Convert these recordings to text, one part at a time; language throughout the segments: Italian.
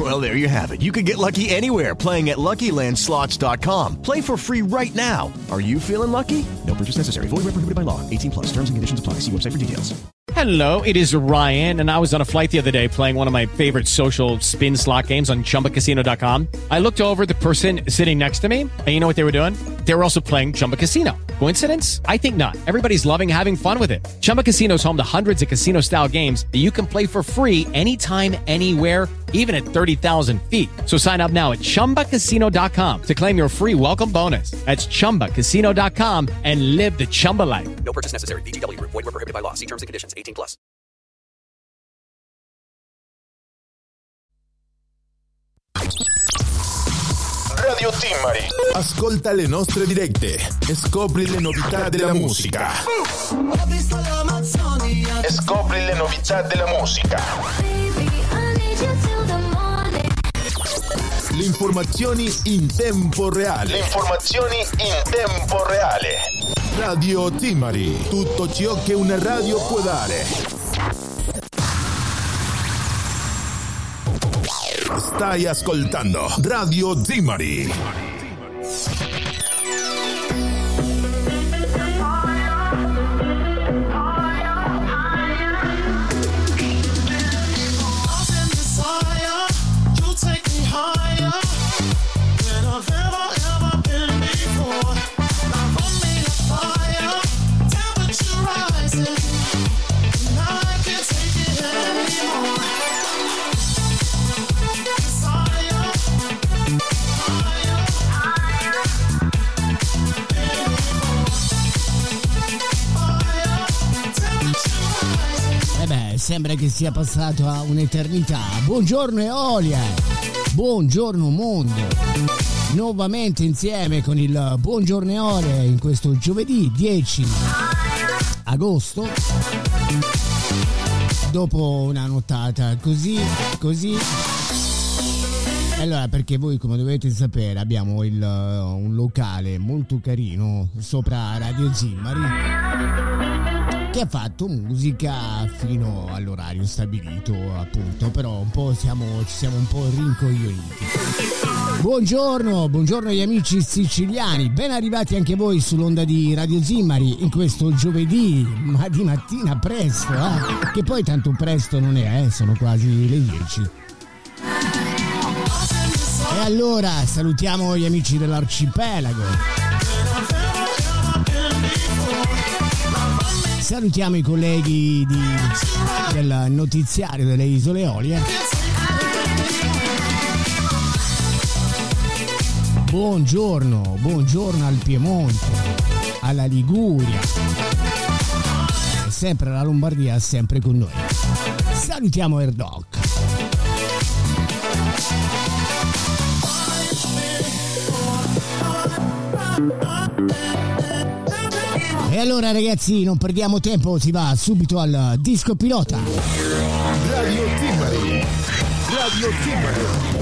Well, there you have it. You can get lucky anywhere playing at LuckyLandSlots.com. Play for free right now. Are you feeling lucky? No purchase necessary. Void where prohibited by law. 18 plus. Terms and conditions apply. See website for details. Hello, it is Ryan, and I was on a flight the other day playing one of my favorite social spin slot games on ChumbaCasino.com. I looked over the person sitting next to me, and you know what they were doing? They were also playing Chumba Casino. Coincidence? I think not. Everybody's loving having fun with it. Chumba Casino is home to hundreds of casino-style games that you can play for free anytime, anywhere even at 30,000 feet. So sign up now at ChumbaCasino.com to claim your free welcome bonus. That's ChumbaCasino.com and live the Chumba life. No purchase necessary. VGW. Void were prohibited by law. See terms and conditions. 18 plus. Radio Timmari. Ascolta le nostre dirette e scopri le novità della musica. Scopri le novità della musica. Le informazioni in tempo reale. Le informazioni in tempo reale. Radio Timari. Tutto ciò che una radio può dare. Stai ascoltando Radio Timari. Sembra che sia passato a un'eternità. Buongiorno Eolia, buongiorno mondo. Nuovamente insieme con il Buongiorno Eolia in questo giovedì 10 agosto. Dopo una nottata così, così. Allora, perché voi come dovete sapere abbiamo il, un locale molto carino sopra Radio Zimmari che ha fatto musica fino all'orario stabilito, appunto, però un po' siamo, ci siamo un po' rincoglioniti. Buongiorno, buongiorno agli amici siciliani, ben arrivati anche voi sull'onda di Radio Zimmari in questo giovedì, ma di mattina presto, eh? che poi tanto presto non è, eh? sono quasi le 10. E allora salutiamo gli amici dell'arcipelago. Salutiamo i colleghi di, del notiziario delle Isole Olie. Buongiorno, buongiorno al Piemonte, alla Liguria. Sempre la Lombardia, sempre con noi. Salutiamo Erdoc. E allora ragazzi, non perdiamo tempo, si va subito al disco pilota. Radio Timari. Radio Timari.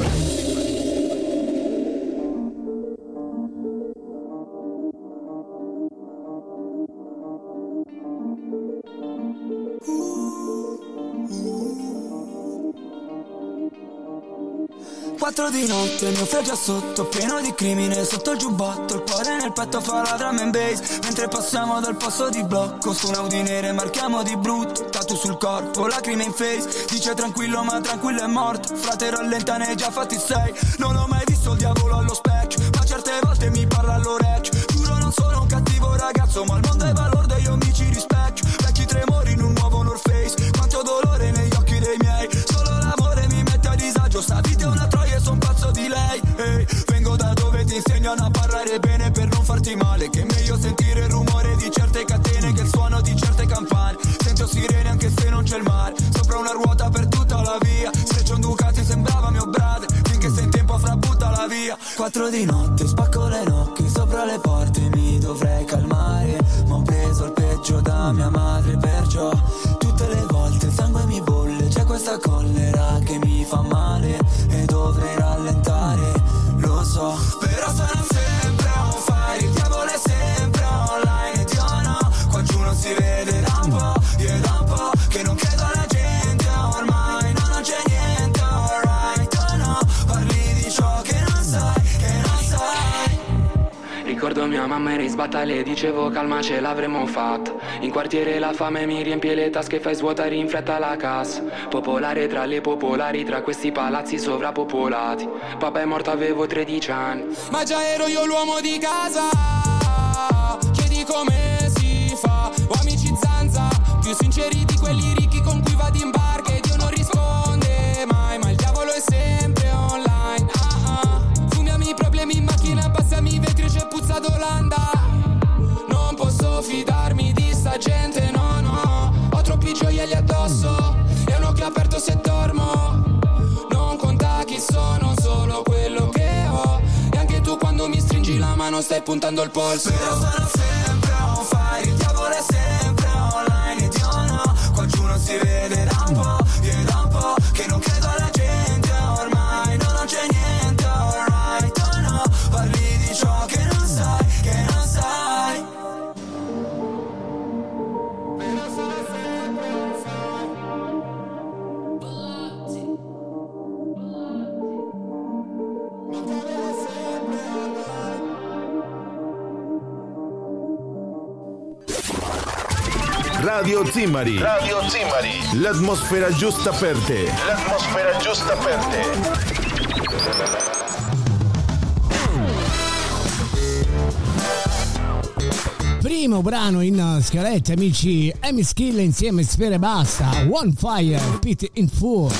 Quattro di notte, mio fregio sotto, pieno di crimine sotto il giubbotto, il cuore nel petto fa la drum and bass, mentre passiamo dal posto di blocco, su un Audi nere marchiamo di brutto, tatu sul corpo, lacrime in face, dice tranquillo ma tranquillo è morto, frate rallenta ne già fatti sei, non ho mai visto il diavolo allo specchio, ma certe volte mi parla all'orecchio, giuro non sono un cattivo ragazzo, ma il mondo parlare bene per non farti male, che è meglio sentire il rumore di certe catene che il suono di certe campane, sento sirene anche se non c'è il mare, sopra una ruota per tutta la via, se c'è un Ducati sembrava mio brother, finché sei in tempo fra butta la via, quattro di notte, spacco le nocche, sopra le porte mi dovrei calmare, ma ho preso il peggio da mia madre, mamma era in sbattaglia e dicevo calma ce l'avremmo fatta In quartiere la fame mi riempie le tasche Fai svuotare in fretta la cassa Popolare tra le popolari Tra questi palazzi sovrappopolati. Papà è morto avevo 13 anni. Ma già ero io l'uomo di casa. Chiedi come si fa. Ho amici zanza Più sinceri di quelli ricchi con cui vado in barca d'Olanda Non posso fidarmi di sta gente no no. Ho troppi gioielli addosso E un occhio aperto se dormo. Non conta chi sono solo quello che ho. E anche tu quando mi stringi la mano stai puntando il polso. Però sono sempre Zimari. Radio Zimari. L'atmosfera giusta per te. L'atmosfera giusta per te. Primo brano in scaletta, amici. Amy Skill insieme a Sfere Basta. One Fire, Pit in Four.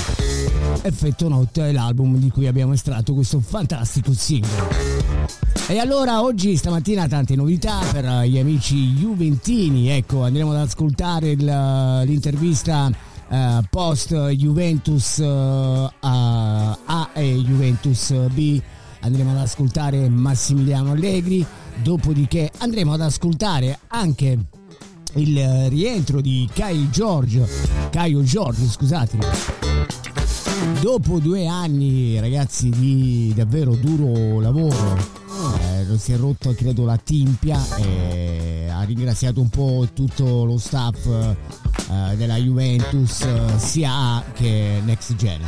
Effetto Notte è l'album di cui abbiamo estratto questo fantastico singolo. E allora oggi stamattina tante novità per gli amici juventini. Ecco, andremo ad ascoltare il- l'intervista eh, post Juventus eh, A e Juventus B. Andremo ad ascoltare Massimiliano Allegri. Dopodiché andremo ad ascoltare anche il eh, rientro di Caio Giorgio. Caio Giorgio, scusatemi. Dopo due anni, ragazzi, di davvero duro lavoro, eh, si è rotto credo la timpia e ha ringraziato un po' tutto lo staff eh, della Juventus, eh, sia A che Next Gen.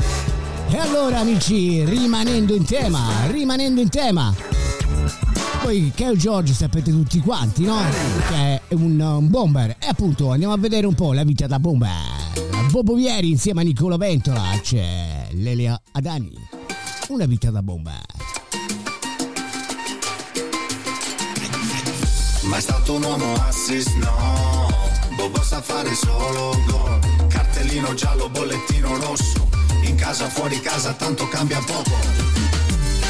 E allora amici, rimanendo in tema, rimanendo in tema, poi Kyle George sapete tutti quanti, no? Che è un, un bomber. E appunto andiamo a vedere un po' la vita da bomber. Bobo Vieri insieme a Nicola Ventola c'è Lelia Adani. Una vita da bomber. Mai stato un uomo assist, no Bobo sa fare solo gol Cartellino giallo, bollettino rosso In casa, fuori casa, tanto cambia poco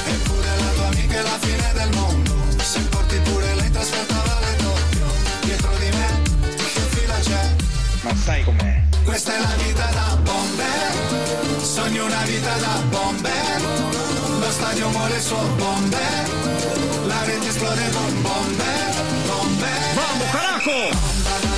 Eppure la tua amica è la fine del mondo Se porti pure lei trasferta vale doppio Dietro di me, che fila c'è? Ma sai com'è? Questa è la vita da bomber Sogno una vita da bomber Lo stadio vuole il suo bomber La rete esplode con bomber Bomber Vamos, caraco!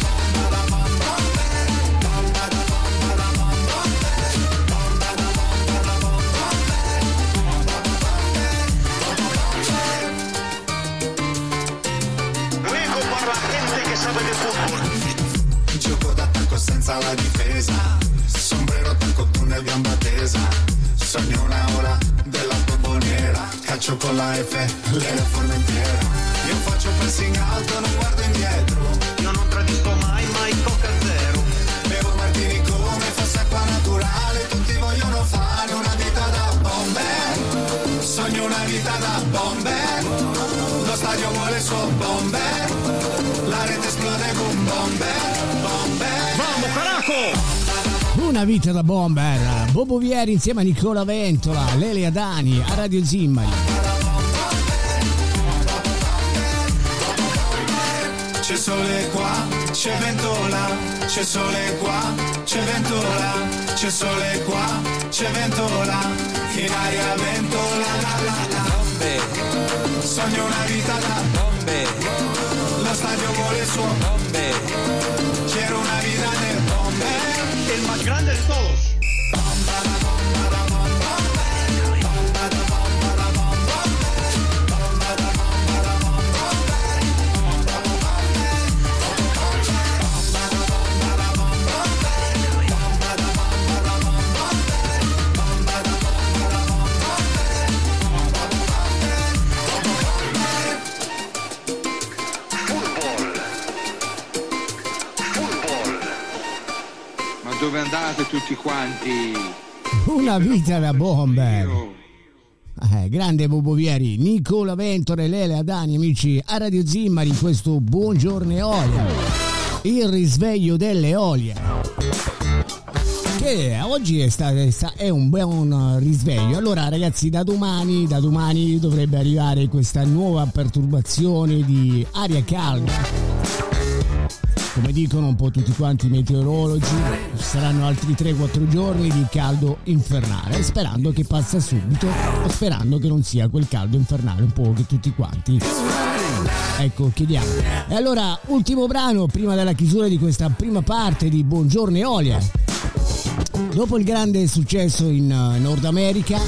Senza la difesa. Sombrero tacco tunnel gamba tesa. Sogno una ora della bomboniera. Calcio con la F, le forma intera Io faccio pressing alto, non guardo indietro. Io non tradisco mai, mai coca zero. Bevo martini come fosse acqua naturale. Tutti vogliono fare una vita da bomber Sogno una vita da bomber Lo stadio vuole il suo bomber Una vita da bomber. Bobo Vieri insieme a Nicola Ventola, Lelia Dani a Radio Zimmari. C'è sole qua, c'è vento là, c'è sole qua, c'è vento là, c'è sole qua, c'è vento là, in aria vento la la la la. Bombe. Sogno una vita da bombe, lo stadio vuole il suo bombe, más grande de todos. Dove andate tutti quanti? Una vita da bomber. Eh, grande Bobo Vieri, Nicola Ventore, Lele Adani, amici a Radio Zimmari in questo Buongiorno Eolia. Il risveglio delle olie. Che oggi è, sta- sta- è un buon risveglio. Allora, ragazzi, da domani, da domani dovrebbe arrivare questa nuova perturbazione di aria calda come dicono un po' tutti quanti i meteorologi, ci saranno altri 3-4 giorni di caldo infernale, sperando che passa subito o sperando che non sia quel caldo infernale un po' che tutti quanti. Ecco, chiediamo. E allora, ultimo brano prima della chiusura di questa prima parte di Buongiorno Eolia. Dopo il grande successo in uh, Nord America,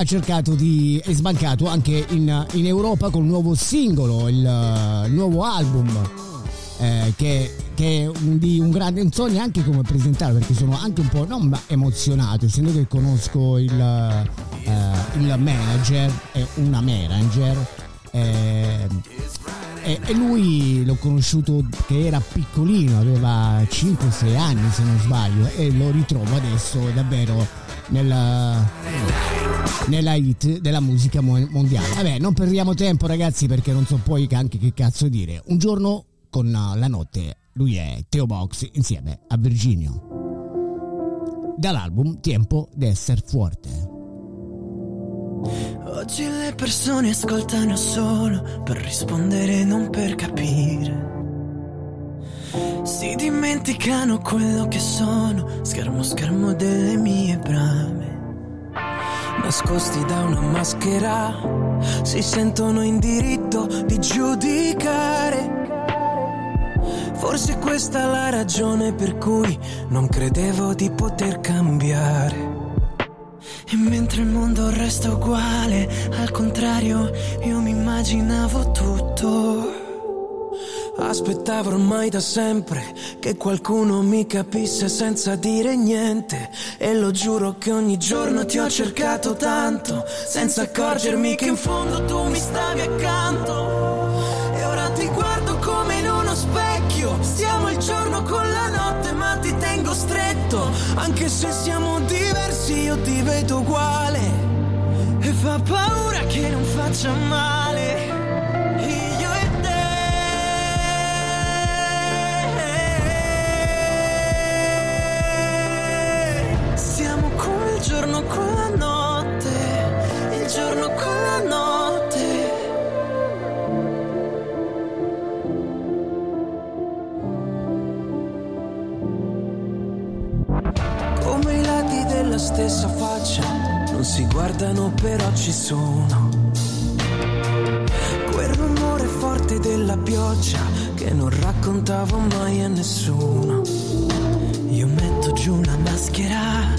ha cercato di è sbancato anche in, in Europa un nuovo singolo, il uh, nuovo album eh, che, che, è un, di un grande non so neanche come presentarlo perché sono anche un po' non emozionato essendo che conosco il, eh, il manager è una manager eh, e, e, lui l'ho conosciuto che era piccolino aveva 5-6 anni se non sbaglio e lo ritrovo adesso davvero nella, nella hit della musica mondiale. Vabbè non perdiamo tempo ragazzi perché non so poi anche che cazzo dire. Un giorno con la notte. Lui è Teo Box insieme a Virginio. Dall'album Tempo d'essere forte. Oggi le persone ascoltano solo per rispondere, non per capire. Si dimenticano quello che sono, schermo schermo delle mie brame. Nascosti da una maschera, si sentono in diritto di giudicare Forse questa è la ragione per cui non credevo di poter cambiare. E mentre il mondo resta uguale, al contrario, io mi immaginavo tutto. Aspettavo ormai da sempre che qualcuno mi capisse senza dire niente. E lo giuro che ogni giorno ti ho cercato tanto, senza accorgermi che in fondo tu mi stavi accanto. E ora ti guardo con la notte, ma ti tengo stretto. Anche se siamo diversi, io ti vedo uguale. E fa paura che non faccia male. Giorno con la notte. Il giorno con la notte. Della stessa faccia, non si guardano però ci sono. Quel rumore forte della pioggia che non raccontavo mai a nessuno. Io metto giù la maschera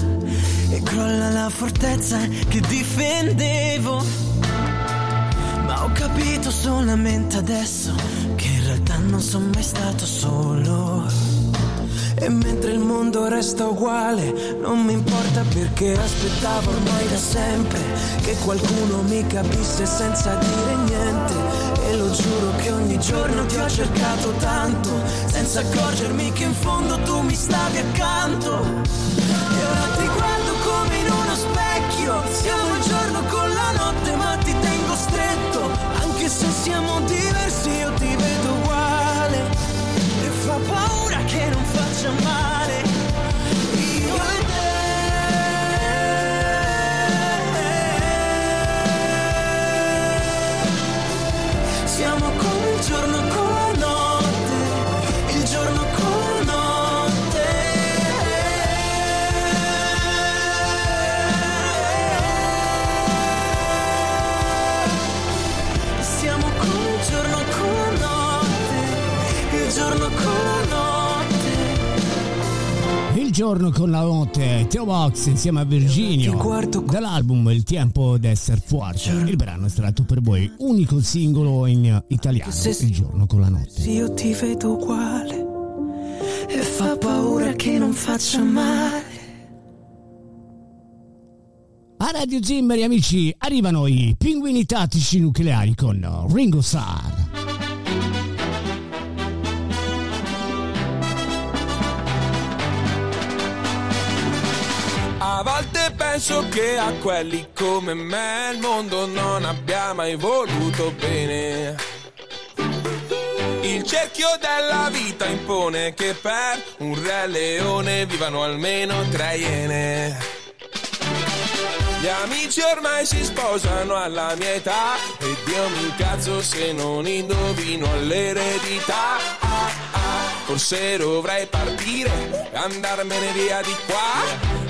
e crolla la fortezza che difendevo. Ma ho capito solamente adesso che in realtà non sono mai stato solo. E mentre il mondo resta uguale, non mi importa perché aspettavo ormai da sempre che qualcuno mi capisse senza dire niente. E lo giuro che ogni giorno ti ho cercato tanto, senza accorgermi che in fondo tu mi stavi accanto. E ora ti guardo come in uno specchio, siamo il giorno con la notte, ma ti tengo stretto. Anche se siamo diversi, io ti vedo non faccia giorno con la notte, Teo Box insieme a Virginio dall'album Il tempo d'essere forte. Il brano è estratto per voi, unico singolo in italiano, Il giorno con la notte. Se io ti vedo uguale e fa paura che non faccia male. A Radio Zimmeri amici arrivano i pinguini tattici nucleari con Ringo Starr. A volte penso che a quelli come me il mondo non abbia mai voluto bene. Il cerchio della vita impone che per un re leone vivano almeno tre iene. Gli amici ormai si sposano alla mia età e Dio mi incazzo se non indovino all'eredità. Ah, ah, forse dovrei partire e andarmene via di qua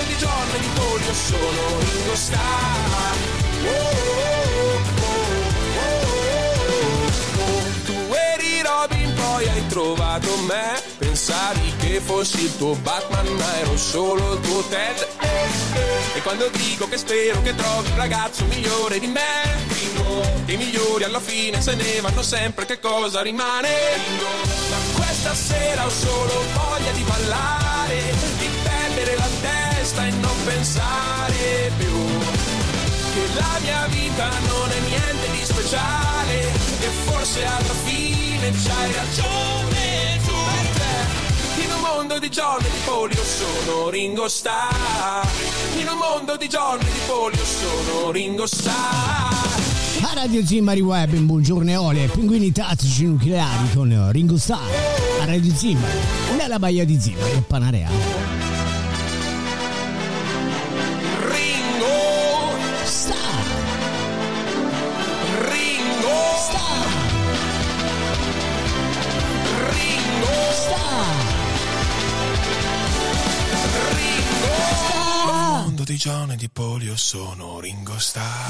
In mondo di giorni di polio sono Ringo Starr. Oh, oh, oh. Tu eri Robin, poi hai trovato me. Pensavi che fossi il tuo Batman, ma ero solo il tuo Ted. E quando dico che spero che trovi un ragazzo migliore di me, che i migliori alla fine se ne vanno sempre, che cosa rimane? Ma questa sera ho solo voglia di ballare, testa e non pensare più che la mia vita non è niente di speciale e forse alla fine c'hai ragione tu perché in un mondo di giorni di polio sono Ringo Starr in un mondo di giorni di polio sono Ringo Starr A Radio Zimmari Web in buongiorno Eole, pinguini tattici nucleari con Ringo Starr. A Radio Zimmari, nella baia di Zimmari, a Panarea. Mondo di polio sono Ringo Starr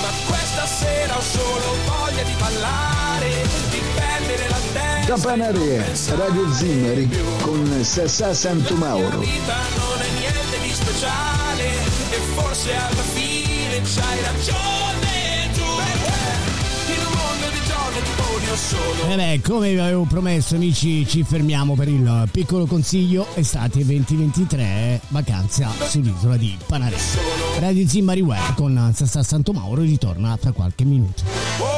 Ma questa sera ho solo voglia di ballare Di perdere la testa Campanaria, Radio Zimmari con Sassà Santomauro. vita non è niente di speciale E forse alla fine c'hai ragione E beh, come vi avevo promesso amici, ci fermiamo per il piccolo consiglio estate 2023, vacanza sull'isola di Panarea. Radio Zimmari Web con Sassà Santo Mauro ritorna tra qualche minuto.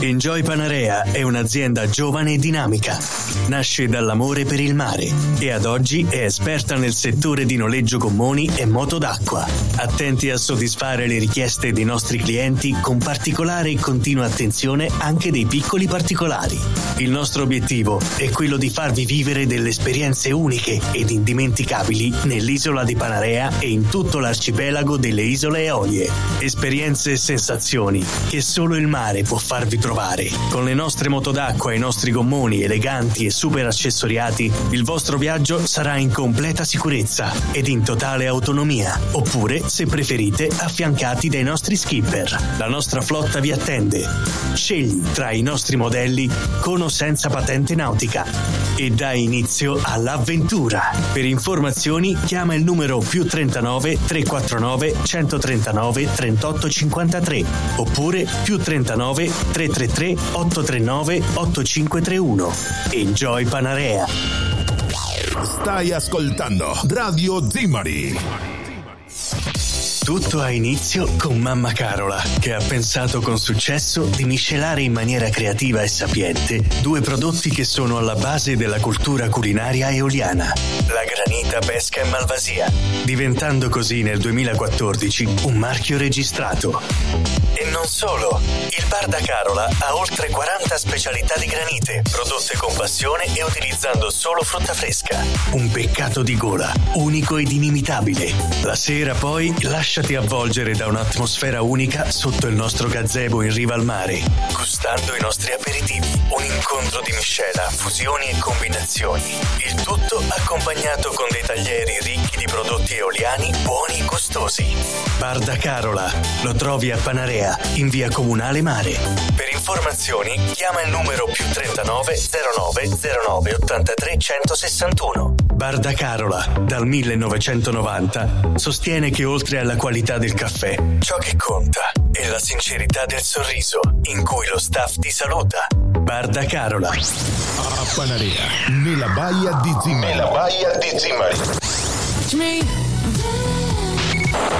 Enjoy Panarea è un'azienda giovane e dinamica. Nasce dall'amore per il mare e ad oggi è esperta nel settore di noleggio gommoni e moto d'acqua. Attenti a soddisfare le richieste dei nostri clienti con particolare e continua attenzione anche dei piccoli particolari. Il nostro obiettivo è quello di farvi vivere delle esperienze uniche ed indimenticabili nell'isola di Panarea e in tutto l'arcipelago delle isole Eolie. Esperienze e sensazioni che solo il mare può farvi provare. Con le nostre moto d'acqua e i nostri gommoni eleganti e super accessoriati, il vostro viaggio sarà in completa sicurezza ed in totale autonomia. Oppure, se preferite, affiancati dai nostri skipper. La nostra flotta vi attende. Scegli tra i nostri modelli con o senza patente nautica e dai inizio all'avventura. Per informazioni chiama il numero più 39 349 139 38 53 oppure più 39 333 839 8531. Enjoy Panarea! Stai ascoltando Radio Zimmari. Tutto ha inizio con mamma Carola, che ha pensato con successo di miscelare in maniera creativa e sapiente due prodotti che sono alla base della cultura culinaria eoliana, la granita pesca e malvasia, diventando così nel 2014 un marchio registrato. E non solo, il bar da Carola ha oltre 40 specialità di granite, prodotte con passione e utilizzando solo frutta fresca. Un peccato di gola, unico ed inimitabile. La sera poi lasciati avvolgere da un'atmosfera unica sotto il nostro gazebo in riva al mare, gustando i nostri aperitivi. Un incontro di miscela, fusioni e combinazioni. Il tutto accompagnato con dei taglieri ricchi di prodotti eoliani buoni e gustosi. Bar da Carola, lo trovi a Panarea, in via Comunale Mare. Per informazioni chiama il numero più 39 09 09 83 161. Bar da Carola, dal 1990, sostiene che oltre alla qualità del caffè, ciò che conta è la sincerità del sorriso in cui lo staff ti saluta. Bar da Carola. A Panarea, nella baia di Zimmari. Nella baia di Zimmari.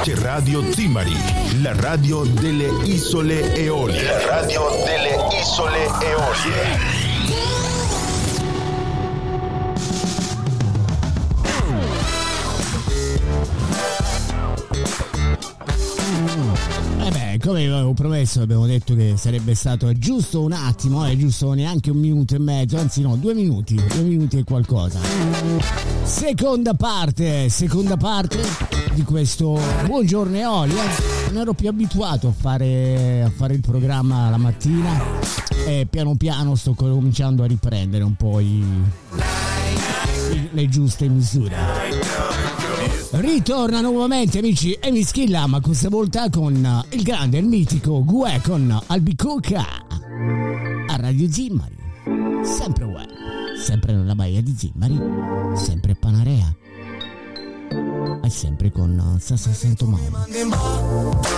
C'è Radio Zimmari, la radio delle isole Eolie. La radio delle isole Eolie. Eh beh, come avevo promesso, abbiamo detto che sarebbe stato giusto un attimo, è giusto neanche un minuto e mezzo, anzi no, due minuti, due minuti e qualcosa. Seconda parte, seconda parte di questo Buongiorno Eolia. Non ero più abituato a fare, a fare il programma la mattina e piano piano sto cominciando a riprendere un po' i, i- le giuste misure. Ritorna nuovamente amici e mi schilla ma questa volta con il grande, il mitico Gue con Albicoca. A Radio Zimmari. Sempre Gue, sempre nella baia di Zimmari, sempre Panarea. E sempre con Sassa Santo Mauro. mandi in bocca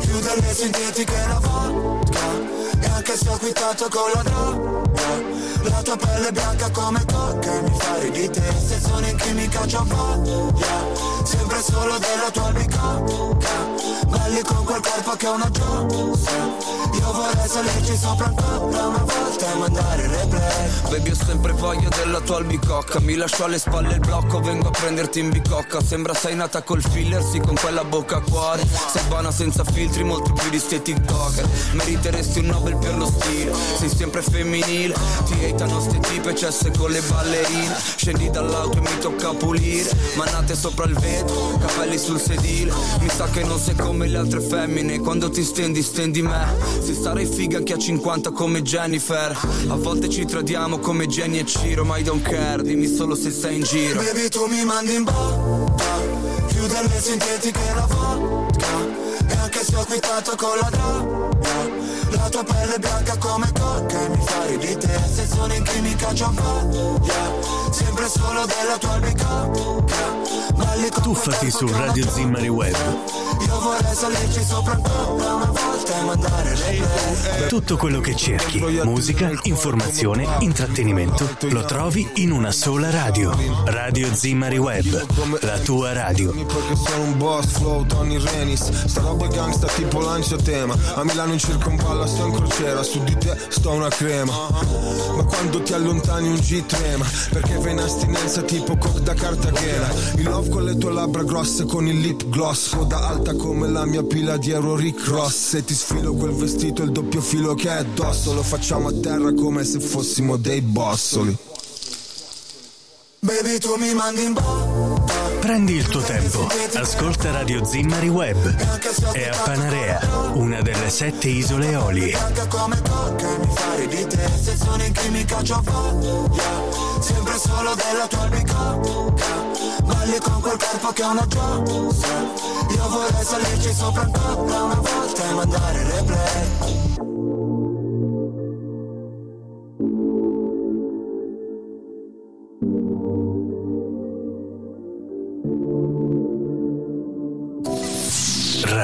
Chiude le sintetiche la vodka. E anche se ho acquittato con la droga La tua pelle bianca come cocca Mi fai di te Se sono in chimica c'ho voglia Sempre solo della tua albicocca Balli con quel corpo che è una giostra Io vorrei salirci sopra ancora una volta E mandare replay. Baby ho sempre voglia della tua albicocca. Mi lascio alle spalle il blocco Vengo a prenderti in bicocca. Sembra sei nata col filler Sì con quella bocca a cuore. Sei buona senza filtri Molto più di ste tiktoker Meriteresti un Nobel per lo stile. Sei sempre femminile. Ti hatano ste tipe Cesse con le ballerine. Scendi dall'auto e mi tocca pulire. Manate sopra il vetro Capelli sul sedile. Mi sa che non sei come le altre femmine. Quando ti stendi stendi me. Se sarai figa anche a 50 come Jennifer. A volte ci tradiamo come Jenny e Ciro Ma I don't care. Dimmi solo se sei in giro. Baby tu mi mandi in botta Chiude le sintetiche la vodka. E anche se ho acquittato con la droga. La tua pelle è bianca come cocca E mi fai di te Se sono in chimica c'ho voglia Sempre solo della tua con Tuffati su Radio Zimmari Web. Io vorrei salirci sopra ancora una volta E mandare replay Tutto quello che cerchi, musica, informazione, intrattenimento, lo trovi in una sola radio. Radio Zimmari Web, la tua radio. Perché sono un boss flow Tony Renis Sta roba gangsta tipo lancia tema A Milano in circonvalla sto in crociera Su di te sto una crema Ma quando ti allontani un G trema Perché vai in astinenza tipo cock da Cartagena. Il love con le tue labbra grosse Con il lip gloss. Coda alta come la mia pila di Euro Rick Ross. Se ti sfilo quel vestito il doppio filo che è addosso. Lo facciamo a terra come se fossimo dei bossoli. Baby tu mi mandi in botta Prendi il tuo tempo, ascolta Radio Zimmari Web. È a Panarea, una delle sette isole Eolie. Sempre solo della tua albicocca Balli con quel corpo che è una Io vorrei salirci sopra ancora una volta E mandare replay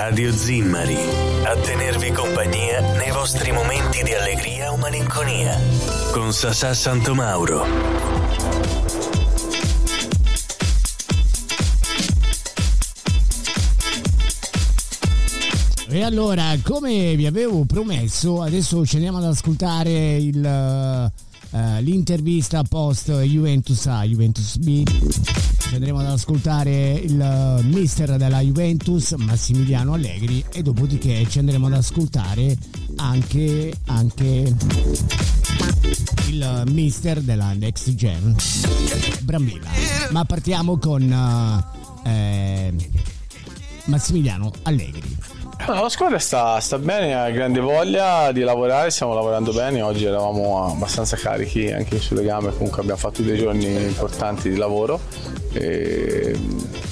Radio Zimmari, a tenervi compagnia nei vostri momenti di allegria o malinconia. Con Sasà Santomauro. E allora, come vi avevo promesso, adesso ci andiamo ad ascoltare il, eh, l'intervista post Juventus A, Juventus B. Ci andremo ad ascoltare il eh, mister della Juventus, Massimiliano Allegri, e dopodiché ci andremo ad ascoltare anche, anche il mister della Next Gen, Brambilla. Ma partiamo con eh, eh, Massimiliano Allegri. No, la squadra sta, sta, bene, ha grande voglia di lavorare, stiamo lavorando bene, oggi eravamo abbastanza carichi anche sulle gambe, comunque abbiamo fatto dei giorni importanti di lavoro. E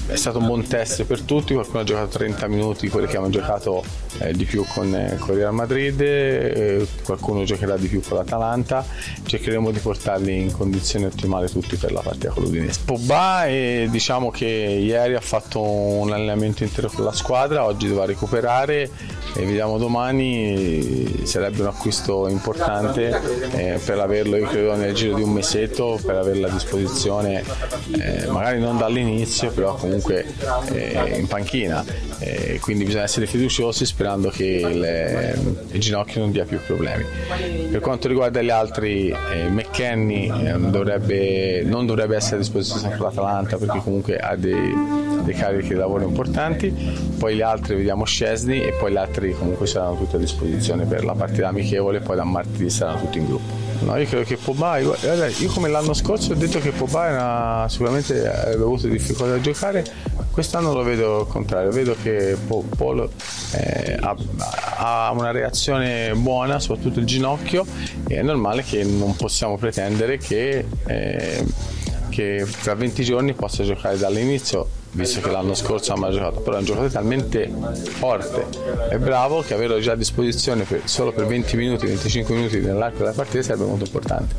è stato un buon test per tutti, qualcuno ha giocato 30 minuti, quelli che hanno giocato eh, di più con, eh, con Real Madrid, eh, qualcuno giocherà di più con l'Atalanta, cercheremo di portarli in condizioni ottimali tutti per la partita con l'Udinese. Pogba eh, diciamo che ieri ha fatto un allenamento intero con la squadra, oggi dovrà recuperare e vediamo domani, sarebbe un acquisto importante eh, per averlo io credo nel giro di un mesetto, per averlo a disposizione eh, magari non dall'inizio però comunque eh, in panchina, quindi bisogna essere fiduciosi sperando che il, il, ginocchio non dia più problemi. Per quanto riguarda gli altri, eh, McKenny dovrebbe, non dovrebbe essere a disposizione per l'Atalanta perché comunque ha dei, dei carichi di lavoro importanti, poi gli altri vediamo Scesni e poi gli altri comunque saranno tutti a disposizione per la partita amichevole, poi da martedì saranno tutti in gruppo. No, io credo che Pogba, guarda, io come l'anno scorso ho detto che Pogba era, sicuramente avrebbe avuto difficoltà a giocare, quest'anno lo vedo al contrario, vedo che Polo eh, ha, ha, una reazione buona, soprattutto il ginocchio, e è normale che non possiamo pretendere che, eh, che tra 20 giorni possa giocare dall'inizio visto che l'anno scorso ha mai giocato, però è un giocatore talmente forte e bravo che averlo già a disposizione per, solo per 20 minuti, 25 minuti nell'arco della partita sarebbe molto importante.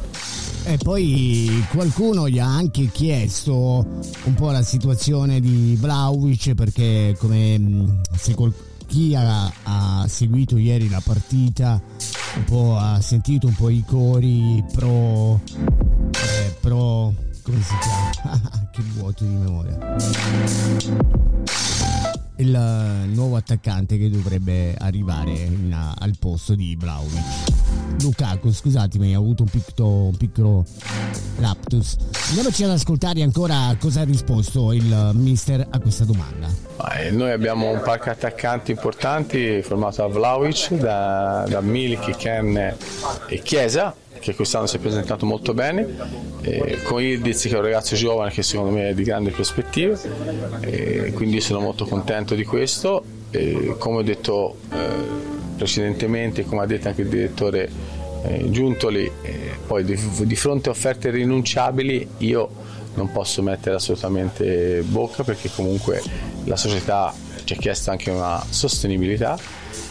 E poi qualcuno gli ha anche chiesto un po' la situazione di Vlaovic perché come se qual- chi ha, ha, seguito ieri la partita un po' ha sentito un po' i cori pro, eh, pro come si chiama? che vuoto di memoria. Il nuovo attaccante che dovrebbe arrivare in, al posto di Vlaovic. Lukaku, scusatemi, ho avuto un, picto, un piccolo laptus. Andiamoci ad ascoltare ancora cosa ha risposto il mister a questa domanda. Noi abbiamo un parco attaccanti importanti formato da Vlaovic, da, da Milik, Ken e Chiesa che quest'anno si è presentato molto bene, eh, con Ildiz che è un ragazzo giovane che secondo me è di grandi prospettive, eh, quindi sono molto contento di questo. Eh, come ho detto precedentemente, come ha detto anche il direttore Giuntoli, poi di, di fronte a offerte rinunciabili io non posso mettere assolutamente bocca perché comunque la società ci ha chiesto anche una sostenibilità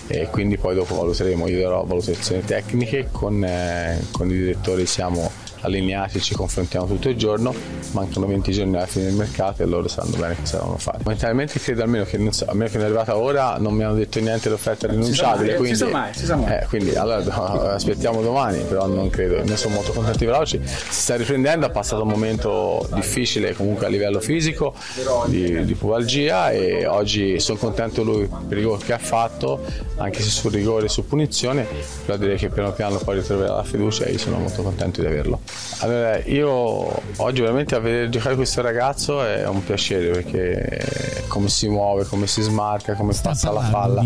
e quindi poi dopo valuteremo, io darò valutazioni tecniche, con, eh, con i direttori siamo allineati, ci confrontiamo tutto il giorno, mancano 20 giorni alla fine del mercato e loro sanno bene cosa devono fare. Momentanamente credo almeno che, non so, almeno che è arrivata ora non mi hanno detto niente l'offerta rinunciabile, si quindi, sa mai, si sa mai. Eh, quindi allora no, aspettiamo domani, però non credo, ne sono molto contenti veloci, si sta riprendendo, ha passato un momento difficile comunque a livello fisico di, di pubalgia e oggi sono contento lui per il gol che ha fatto, anche se sul rigore e su punizione, però direi che piano piano poi ritroverà la fiducia e io sono molto contento di averlo. Allora, io oggi veramente a vedere giocare questo ragazzo è un piacere perché come si muove, come si smarca, come Sta passa la palla.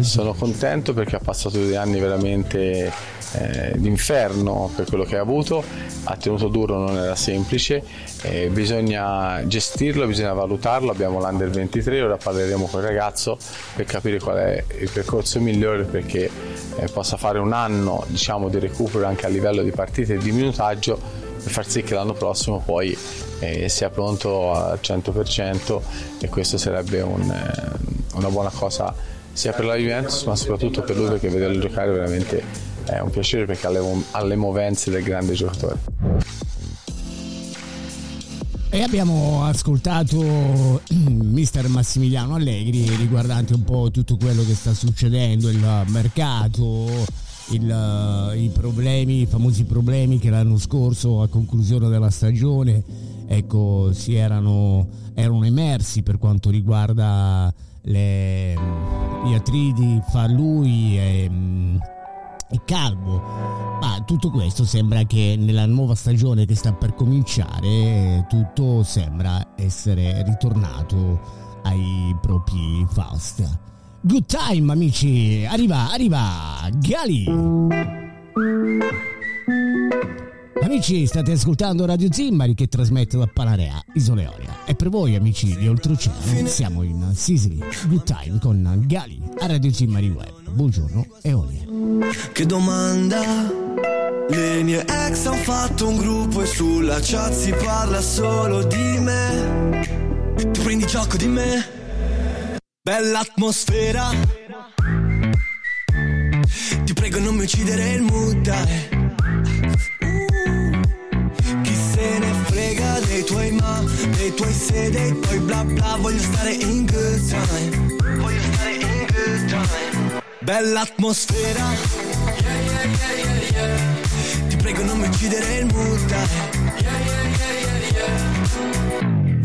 Sono contento perché ha passato due anni veramente eh, d'inferno per quello che ha avuto, ha tenuto duro, non era semplice, eh, bisogna gestirlo, bisogna valutarlo, abbiamo l'Under 23, ora parleremo con il ragazzo per capire qual è il percorso migliore perché eh, possa fare un anno diciamo, di recupero anche a livello di partite e di minutaggio per far sì che l'anno prossimo poi eh, sia pronto al 100% e questo sarebbe un, eh, una buona cosa sia per la Juventus ma soprattutto per lui perché vederlo giocare veramente è un piacere perché ha le movenze del grande giocatore. E abbiamo ascoltato mister Massimiliano Allegri riguardante un po' tutto quello che sta succedendo, il mercato, il, i problemi, i famosi problemi che l'anno scorso a conclusione della stagione ecco, si erano, erano emersi per quanto riguarda le, gli atridi fra lui e e calmo. Ma tutto questo sembra che nella nuova stagione che sta per cominciare tutto sembra essere ritornato ai propri Faust. Good time amici, arriva, arriva Gali. Amici, state ascoltando Radio Zimmari che trasmette da Panarea, Isole Oria. E per voi, amici di Oltreoceano, siamo in Sicily Good Time con Gali a Radio Zimmari Web. Buongiorno e Olie. Che domanda? Le mie ex hanno fatto un gruppo e sulla chat si parla solo di me. Ti prendi gioco di me? Bella atmosfera. Ti prego non mi uccidere il mood. Tuoi ma, dei tuoi se, dei tuoi bla bla. Voglio stare in good time. Voglio stare in good time. Bella atmosfera. Yeah, yeah, yeah. Ti prego non mi uccidere il mood,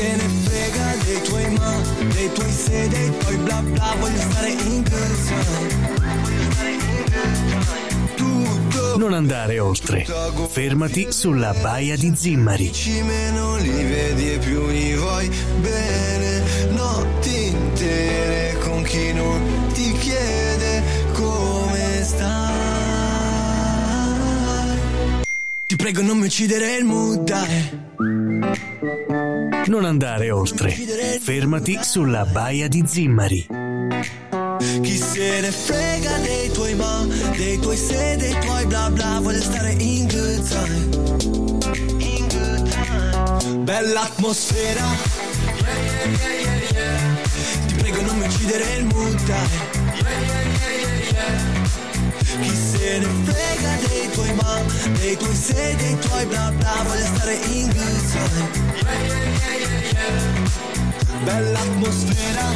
se ne frega dei tuoi ma Dei tuoi se, dei tuoi bla bla Voglio stare in Tutto Non andare oltre. Fermati sulla baia di Zimmari. Meno li vedi e più li vuoi bene Notti intere con chi non ti chiede come stai Ti prego non mi uccidere il mood dai Non andare oltre. Fermati sulla baia di Zimmari. Chi se ne frega dei tuoi ma Dei tuoi se, dei tuoi bla bla Voglio stare in good time. In good time. Bella atmosfera. Yeah yeah yeah Ti prego non mi uccidere il mood yeah Chi se ne frega dei tuoi ma Dei tuoi dei tuoi bla bla Voglio stare in good time Bella atmosfera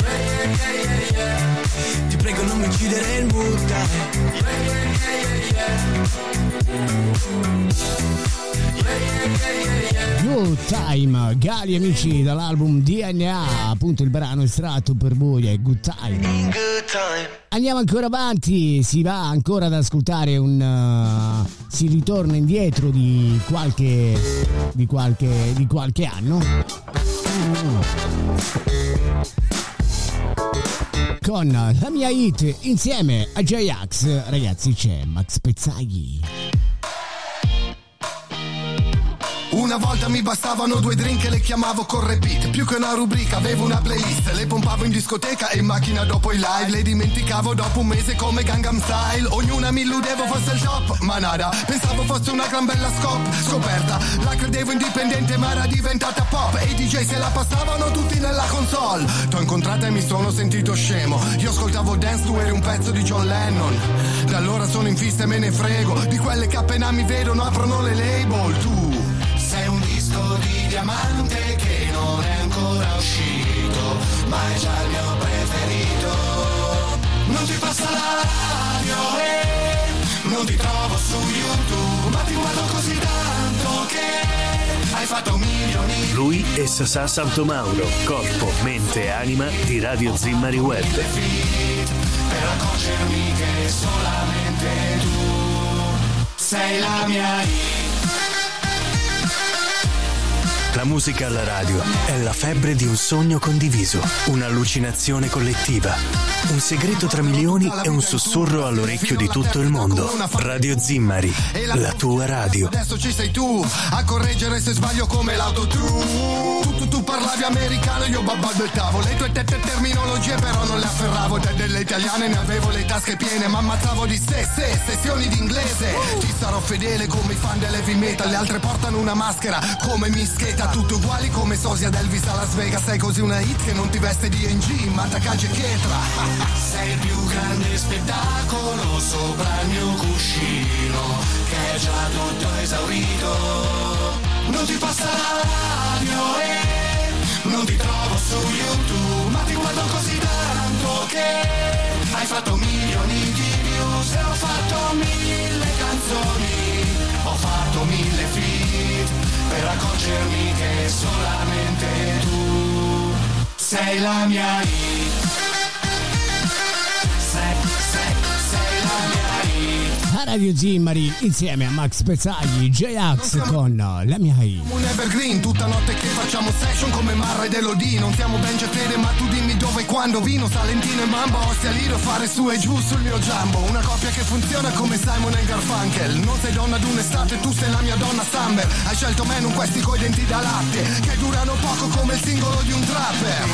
Yeah yeah yeah yeah yeah Ti prego non mi uccidere il mood Good Time, Gali amici dall'album DNA, appunto il brano estratto per voi è Good Time. Good time Andiamo ancora avanti, si va ancora ad ascoltare un... uh, si ritorna indietro di qualche... di qualche... di qualche anno. Con la mia hit insieme a J-Ax, ragazzi c'è Max Pezzaghi. Una volta mi bastavano due drink e le chiamavo con repeat Più che una rubrica avevo una playlist. Le pompavo in discoteca e in macchina dopo i live. Le dimenticavo dopo un mese come Gangnam Style. Ognuna mi illudevo fosse il top, ma nada. Pensavo fosse una gran bella scop, scoperta. La credevo indipendente ma era diventata pop. E i DJ se la passavano tutti nella console. T'ho incontrata e mi sono sentito scemo. Io ascoltavo Dance, tu eri un pezzo di John Lennon. Da allora sono in fissa e me ne frego. Di quelle che appena mi vedono aprono le label. Tu diamante che non è ancora uscito, ma è già il mio preferito. Non ti passa la radio e non ti trovo su YouTube, ma ti guardo così tanto che hai fatto milioni. Lui è Sasà Santomauro, corpo, mente e anima di Radio Zimmari Web. Per accorgermi che solamente tu sei la mia hit. La musica alla radio è la febbre di un sogno condiviso, un'allucinazione collettiva, un segreto tra milioni e un sussurro all'orecchio di tutto il mondo. Radio Zimmari, la tua radio. Adesso ci sei tu a correggere se sbaglio come l'autotune. Tu, tu, tu parlavi americano, io babbalbettavo le tue tette terminologie, però non le afferravo. Te delle italiane ne avevo le tasche piene, ma ammazzavo di sé, se, sessioni d'inglese. Ti sarò fedele come i fan dell'heavy metal, le altre portano una maschera come mischeta. Tutti uguali come Sosia Elvis a Las Vegas, sei così una hit che non ti veste di NG, ma Takagi e Chetra. sei il più grande spettacolo sopra il mio cuscino, che è già tutto esaurito. Non ti passa la radio e non ti trovo su YouTube, ma ti guardo così tanto che hai fatto milioni di views e ho fatto mille canzoni, ho fatto mille feat per accorgermi che solamente tu sei la mia hit. A Radio Zimmari insieme a Max Pezzagli, J-Ax con la mia hit. Un evergreen, tutta notte che facciamo session come Marra ed Elodie. Non siamo ben Fede ma tu dimmi dove e quando Vino, Salentino e Mambo, Ostia Liro fare su e giù sul mio giambo Una coppia che funziona come Simon e Garfunkel. Non sei donna d'un'estate, tu sei la mia donna Summer. Hai scelto me non questi coi denti da latte Che durano poco come il singolo di un trapper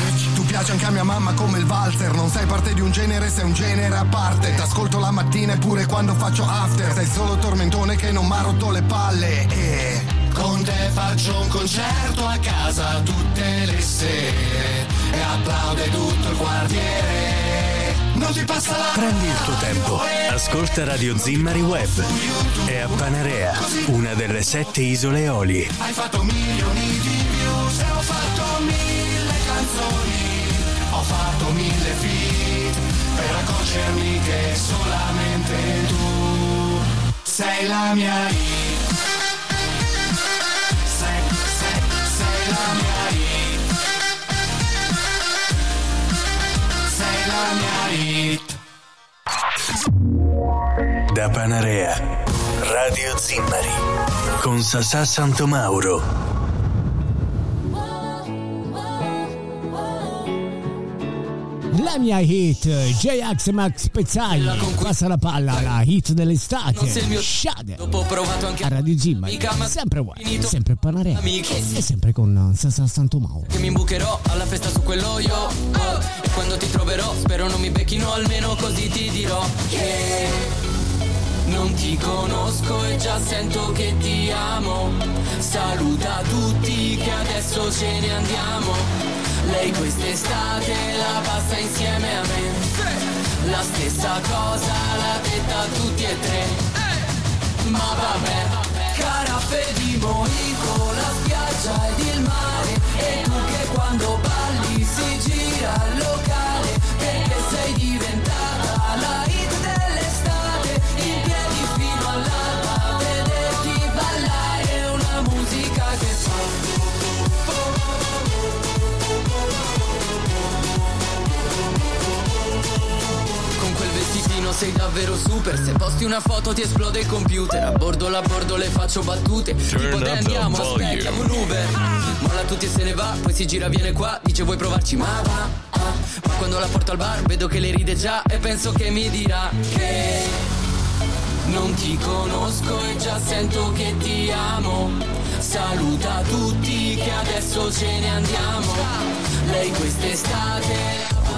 Tu piaci anche a mia mamma come il valzer Non sei parte di un genere, sei un genere a parte T'ascolto la mattina e pure quando faccio after Sei solo tormentone che non m'ha rotto le palle E Con te faccio un concerto a casa tutte le sere e applaude tutto il quartiere. Non ti passa la Prendi il tuo tempo, ascolta Radio Zimmari Web. È a Panarea, una delle sette isole Eolie. Hai fatto milioni di views e ho fatto ho fatto mille feat per accorgermi che solamente tu sei la mia hit. Sei, sei, sei la mia hit. Sei la mia hit. Da Panarea, Radio Zimmari. Con Sasà Santomauro. La mia hit, J-Ax Max Pezzagli, passa la palla, la hit dell'estate, Shade, a Radio Zimmari, sempre uguale, sempre Panarea e sempre con Sasa Santo Mauro. Che mi imbucherò alla festa su quello io. Oh, E quando ti troverò spero non mi becchino Almeno così ti dirò che Non ti conosco e già sento che ti amo. Saluta tutti che adesso ce ne andiamo Lei quest'estate la passa insieme a me. La stessa cosa l'ha detta a tutti e tre. Ma vabbè Caraffe di mojito, la spiaggia ed il mare. E tu che quando sei davvero super. Se posti una foto ti esplode il computer. A bordo la bordo le faccio battute. Tipo dai andiamo, volume." aspetta, un Uber. Molla tutti e se ne va, poi si gira viene qua Dice vuoi provarci? Ma va ah. Ma quando la porto al bar vedo che le ride già E penso che mi dirà che non ti conosco e già sento che ti amo. Saluta tutti che adesso ce ne andiamo. Lei quest'estate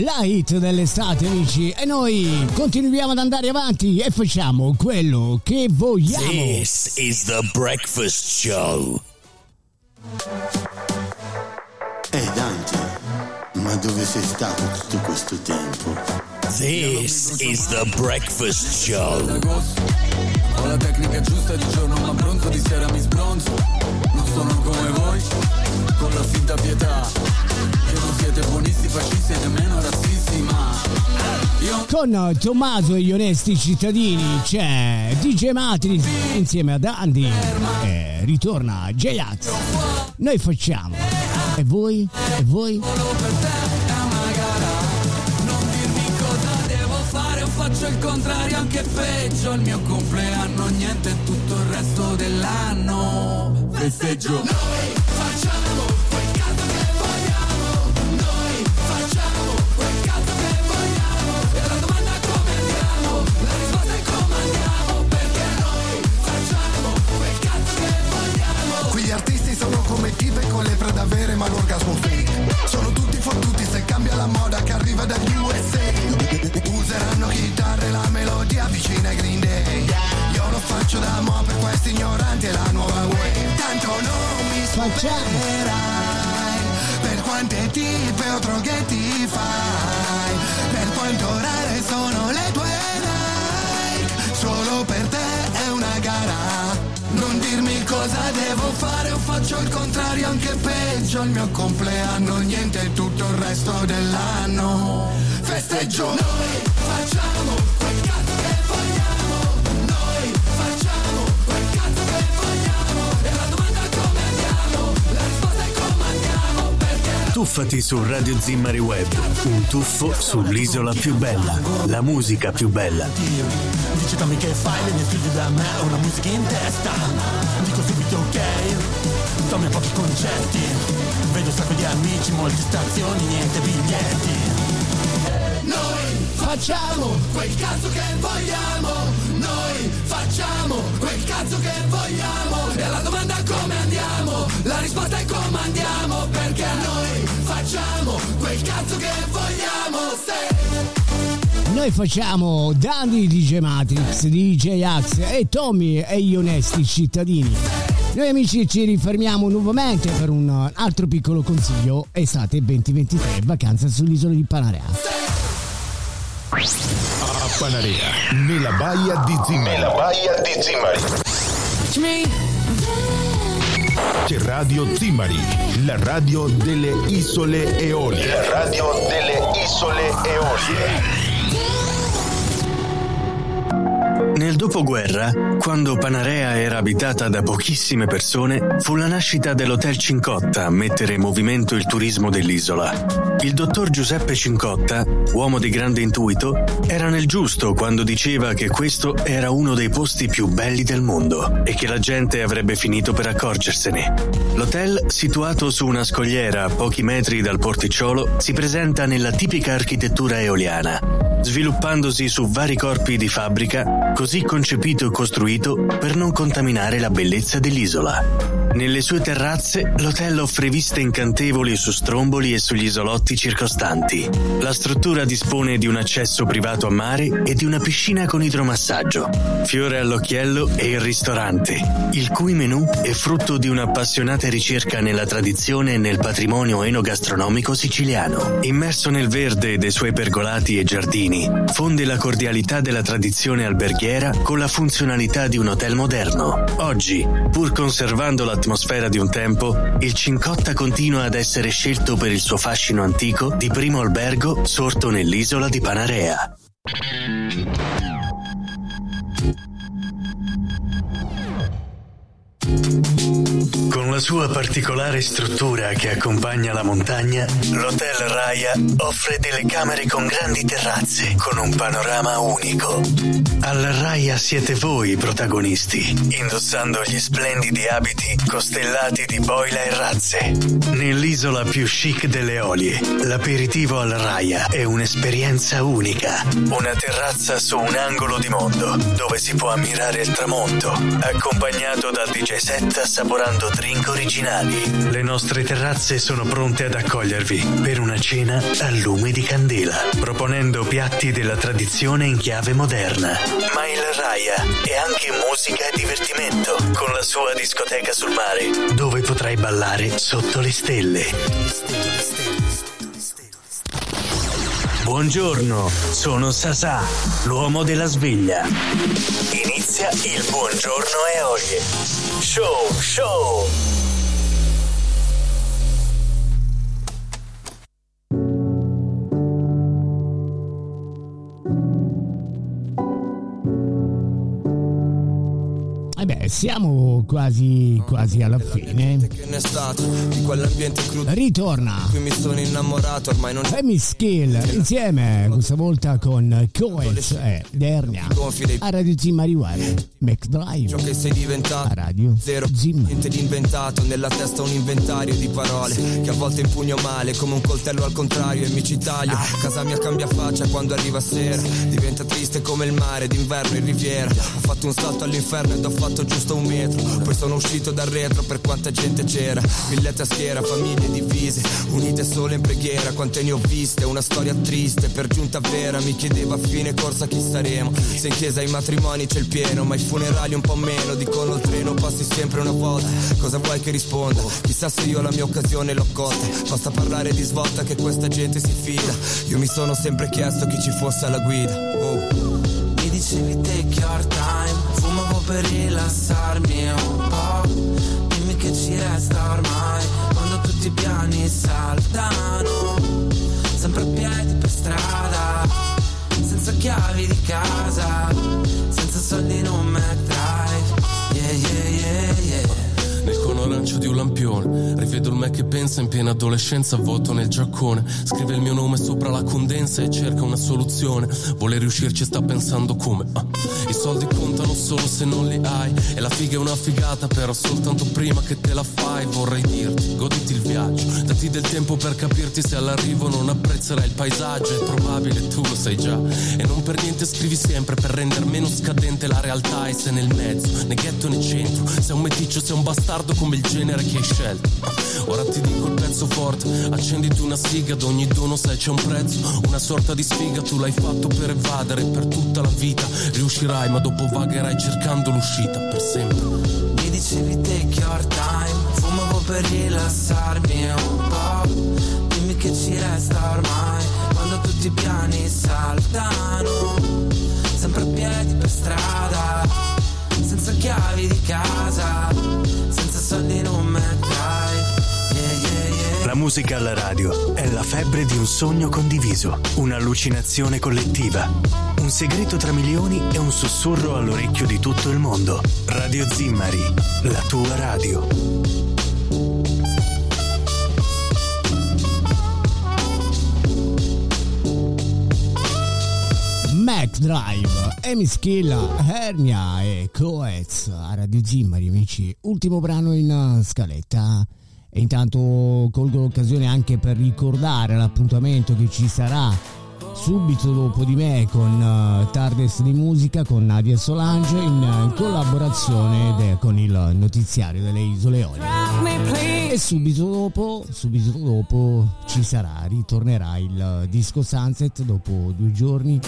La hit dell'estate amici e noi continuiamo ad andare avanti e facciamo quello che vogliamo. This is the breakfast show. Eh Dante, ma dove sei stato tutto questo tempo? This is the breakfast show. Ho la tecnica giusta di giorno ma pronto di sera mi sbronzo sono come voi, con la finta pietà Che non siete buonisti, fascisti e nemmeno razzisti ma Io Con Tommaso e gli onesti cittadini c'è DJ Matrix insieme ad Andy e ritorna J-Ax. Noi facciamo. E voi? E voi? faccio il contrario anche peggio Il mio compleanno niente tutto il resto dell'anno Festeggio. Noi facciamo quel cazzo che vogliamo. Noi facciamo quel cazzo che vogliamo. E la domanda è come andiamo? La risposta è come andiamo? Perché noi facciamo quel cazzo che vogliamo. Qui gli artisti sono come tipe con le da avere ma l'orgasmo fake facciamo. Per quante tipe o droghe ti fai, per quanto rare sono le tue like, solo per te è una gara. Non dirmi cosa devo fare o faccio il contrario anche peggio. Il mio compleanno niente tutto il resto dell'anno. Festeggio. Noi Tuffati su Radio Zimmari Web, un tuffo sull'isola più bella, la musica più bella. Dice dammi che fai, le mie figlie da me ho una musica in testa. Dico subito ok, dammi pochi concerti. Vedo un sacco di amici, molte stazioni, niente biglietti. Noi facciamo quel cazzo che vogliamo. Noi facciamo quel cazzo che vogliamo. E alla domanda come andiamo La risposta è come andiamo Perché noi facciamo quel cazzo che vogliamo Se Noi facciamo Dandy DJ Matrix, DJ Axe e Tommy e gli onesti cittadini. Noi amici ci rifermiamo nuovamente per un altro piccolo consiglio estate 2023 vacanza sull'isola di Panarea. A Panarea, nella baia di Zimmari. Nella baia di Zimmari. Radio Zimmari, la radio delle isole Eolie. La radio delle isole Eolie. Nel dopoguerra, quando Panarea era abitata da pochissime persone, fu la nascita dell'Hotel Cincotta a mettere in movimento il turismo dell'isola. Il dottor Giuseppe Cincotta, uomo di grande intuito, era nel giusto quando diceva che questo era uno dei posti più belli del mondo e che la gente avrebbe finito per accorgersene. L'hotel, situato su una scogliera a pochi metri dal porticciolo, si presenta nella tipica architettura eoliana, sviluppandosi su vari corpi di fabbrica, così concepito e costruito per non contaminare la bellezza dell'isola. Nelle sue terrazze l'hotel offre viste incantevoli su stromboli e sugli isolotti circostanti. La struttura dispone di un accesso privato a mare e di una piscina con idromassaggio. Fiore all'occhiello è il ristorante, il cui menù è frutto di un'appassionata ricerca nella tradizione e nel patrimonio enogastronomico siciliano. Immerso nel verde dei suoi pergolati e giardini, fonde la cordialità della tradizione alberghiera con la funzionalità di un hotel moderno. Oggi, pur conservando l'atmosfera di un tempo, il Cincotta continua ad essere scelto per il suo fascino antico di primo albergo sorto nell'isola di Panarea. Con la sua particolare struttura che accompagna la montagna, l'Hotel Raya offre delle camere con grandi terrazze, con un panorama unico. Al Raya siete voi i protagonisti, indossando gli splendidi abiti costellati di boila e razze. Nell'isola più chic delle Eolie, l'aperitivo al Raya è un'esperienza unica. Una terrazza su un angolo di mondo, dove si può ammirare il tramonto, accompagnato dal DJ set assaporando drink originali. Le nostre terrazze sono pronte ad accogliervi per una cena a lume di candela, proponendo piatti della tradizione in chiave moderna. Ma il Raya è anche musica e divertimento, con la sua discoteca sul mare, dove potrai ballare sotto le stelle. Buongiorno, sono Sasà, l'uomo della sveglia. Inizia il Buongiorno Eolie. Show, show! Siamo quasi, quasi alla fine. Ritorna. Qui mi sono innamorato ormai non c'è Amy Skill insieme questa volta con Coez e Dernia a Radio Zimmari Web Mac Drive ciò che sei diventato a Radio Zero Zimmari Niente di inventato, nella testa un inventario di parole Che a volte impugno male come un coltello al contrario E mi ci taglio, casa mia cambia faccia quando arriva sera Diventa triste come il mare d'inverno in riviera. Ho fatto un salto all'inferno ed ho fatto giù giusto un metro. Poi sono uscito dal retro per quanta gente c'era. Villette a schiera, famiglie divise Unite solo in preghiera, quante ne ho viste Una storia triste, per giunta vera. Mi chiedevo a fine corsa chi saremo Se in chiesa ai matrimoni c'è il pieno Ma i funerali un po' meno. Dicono il treno passi sempre una volta. Cosa vuoi che risponda? Chissà se io la mia occasione l'ho colta. Basta parlare di svolta che questa gente si fida. Io mi sono sempre chiesto chi ci fosse alla guida. Oh. Mi dicevi take your time per rilassarmi un po' Dimmi che ci resta ormai Quando tutti i piani saltano Sempre a piedi per strada Senza chiavi di casa Senza soldi in un McDrive Yeah, yeah, yeah, yeah nel cono arancio di un lampione Rivedo il me che pensa in piena adolescenza Avvolto nel giaccone. Scrive il mio nome sopra la condensa E cerca una soluzione. Vuole riuscirci sta pensando come ah. I soldi contano solo se non li hai. E la figa è una figata Però soltanto prima che te la fai Vorrei dirti Goditi il viaggio. Dati del tempo per capirti Se all'arrivo non apprezzerai il paesaggio. È probabile tu lo sai già. E non per niente scrivi sempre Per rendere meno scadente la realtà. E se nel mezzo Né ghetto né centro Sei un meticcio, sei un bastardo come il genere che hai scelto. Ora ti dico il pezzo forte, accenditi una siga, ad ogni dono sai c'è un prezzo, una sorta di sfiga, tu l'hai fatto per evadere per tutta la vita, riuscirai ma dopo vagherai cercando l'uscita per sempre. Mi dicevi take your time, fumavo per rilassarmi un po', dimmi che ci resta ormai, quando tutti i piani saltano, sempre a piedi per strada senza chiavi di casa, soldi yeah, yeah. La musica alla radio è la febbre di un sogno condiviso, un'allucinazione collettiva, un segreto tra milioni e un sussurro all'orecchio di tutto il mondo. Radio Zimmari, la tua radio. Mac Drive, Emischilla, Hernia e Coez a Radio Zimmari, amici. Ultimo brano in uh, scaletta. E intanto colgo l'occasione anche per ricordare l'appuntamento che ci sarà subito dopo di me con uh, Tardes di Musica con Nadia Solange in uh, collaborazione de, con il notiziario delle Isole Olie. E subito dopo, subito dopo ci sarà, ritornerà il disco Sunset dopo due giorni.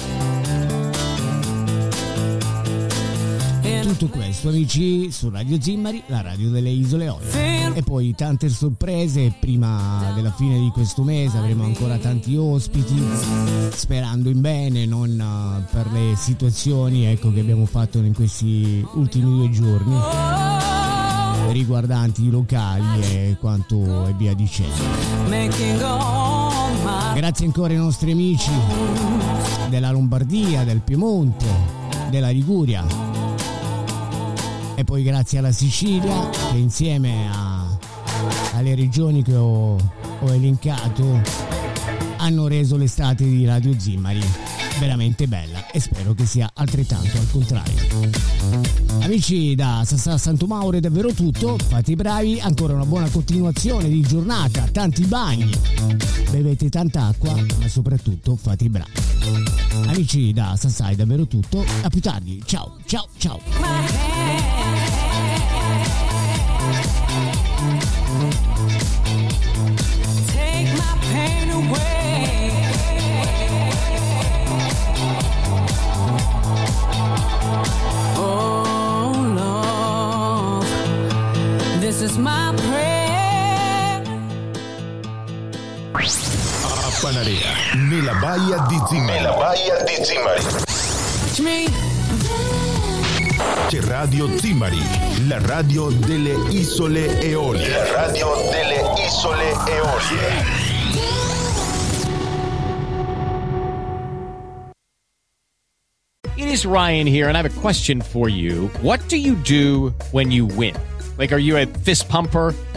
Tutto questo amici su Radio Zimmari, la radio delle Isole Olie. E poi tante sorprese, prima della fine di questo mese avremo ancora tanti ospiti, sperando in bene, non uh, per le situazioni ecco, che abbiamo fatto in questi ultimi due giorni riguardanti i locali e quanto e via dicendo. Grazie ancora ai nostri amici della Lombardia, del Piemonte, della Liguria e poi grazie alla Sicilia che insieme a, alle regioni che ho, ho elencato hanno reso l'estate di Radio Zimmari veramente bella. E spero che sia altrettanto al contrario. Amici da Sassà Santo Mauro è davvero tutto, fate i bravi, ancora una buona continuazione di giornata, tanti bagni, bevete tanta acqua, ma soprattutto fate i bravi. Amici da Sassà è davvero tutto, a più tardi, ciao ciao ciao. Panarea, nella baia di Zimmari. Nella baia di Zimmari. Touch Radio Zimmari, la radio delle isole Eolie. La radio delle isole Eolie. It is Ryan here, and I have a question for you. What do you do when you win? Like, are you a fist pumper?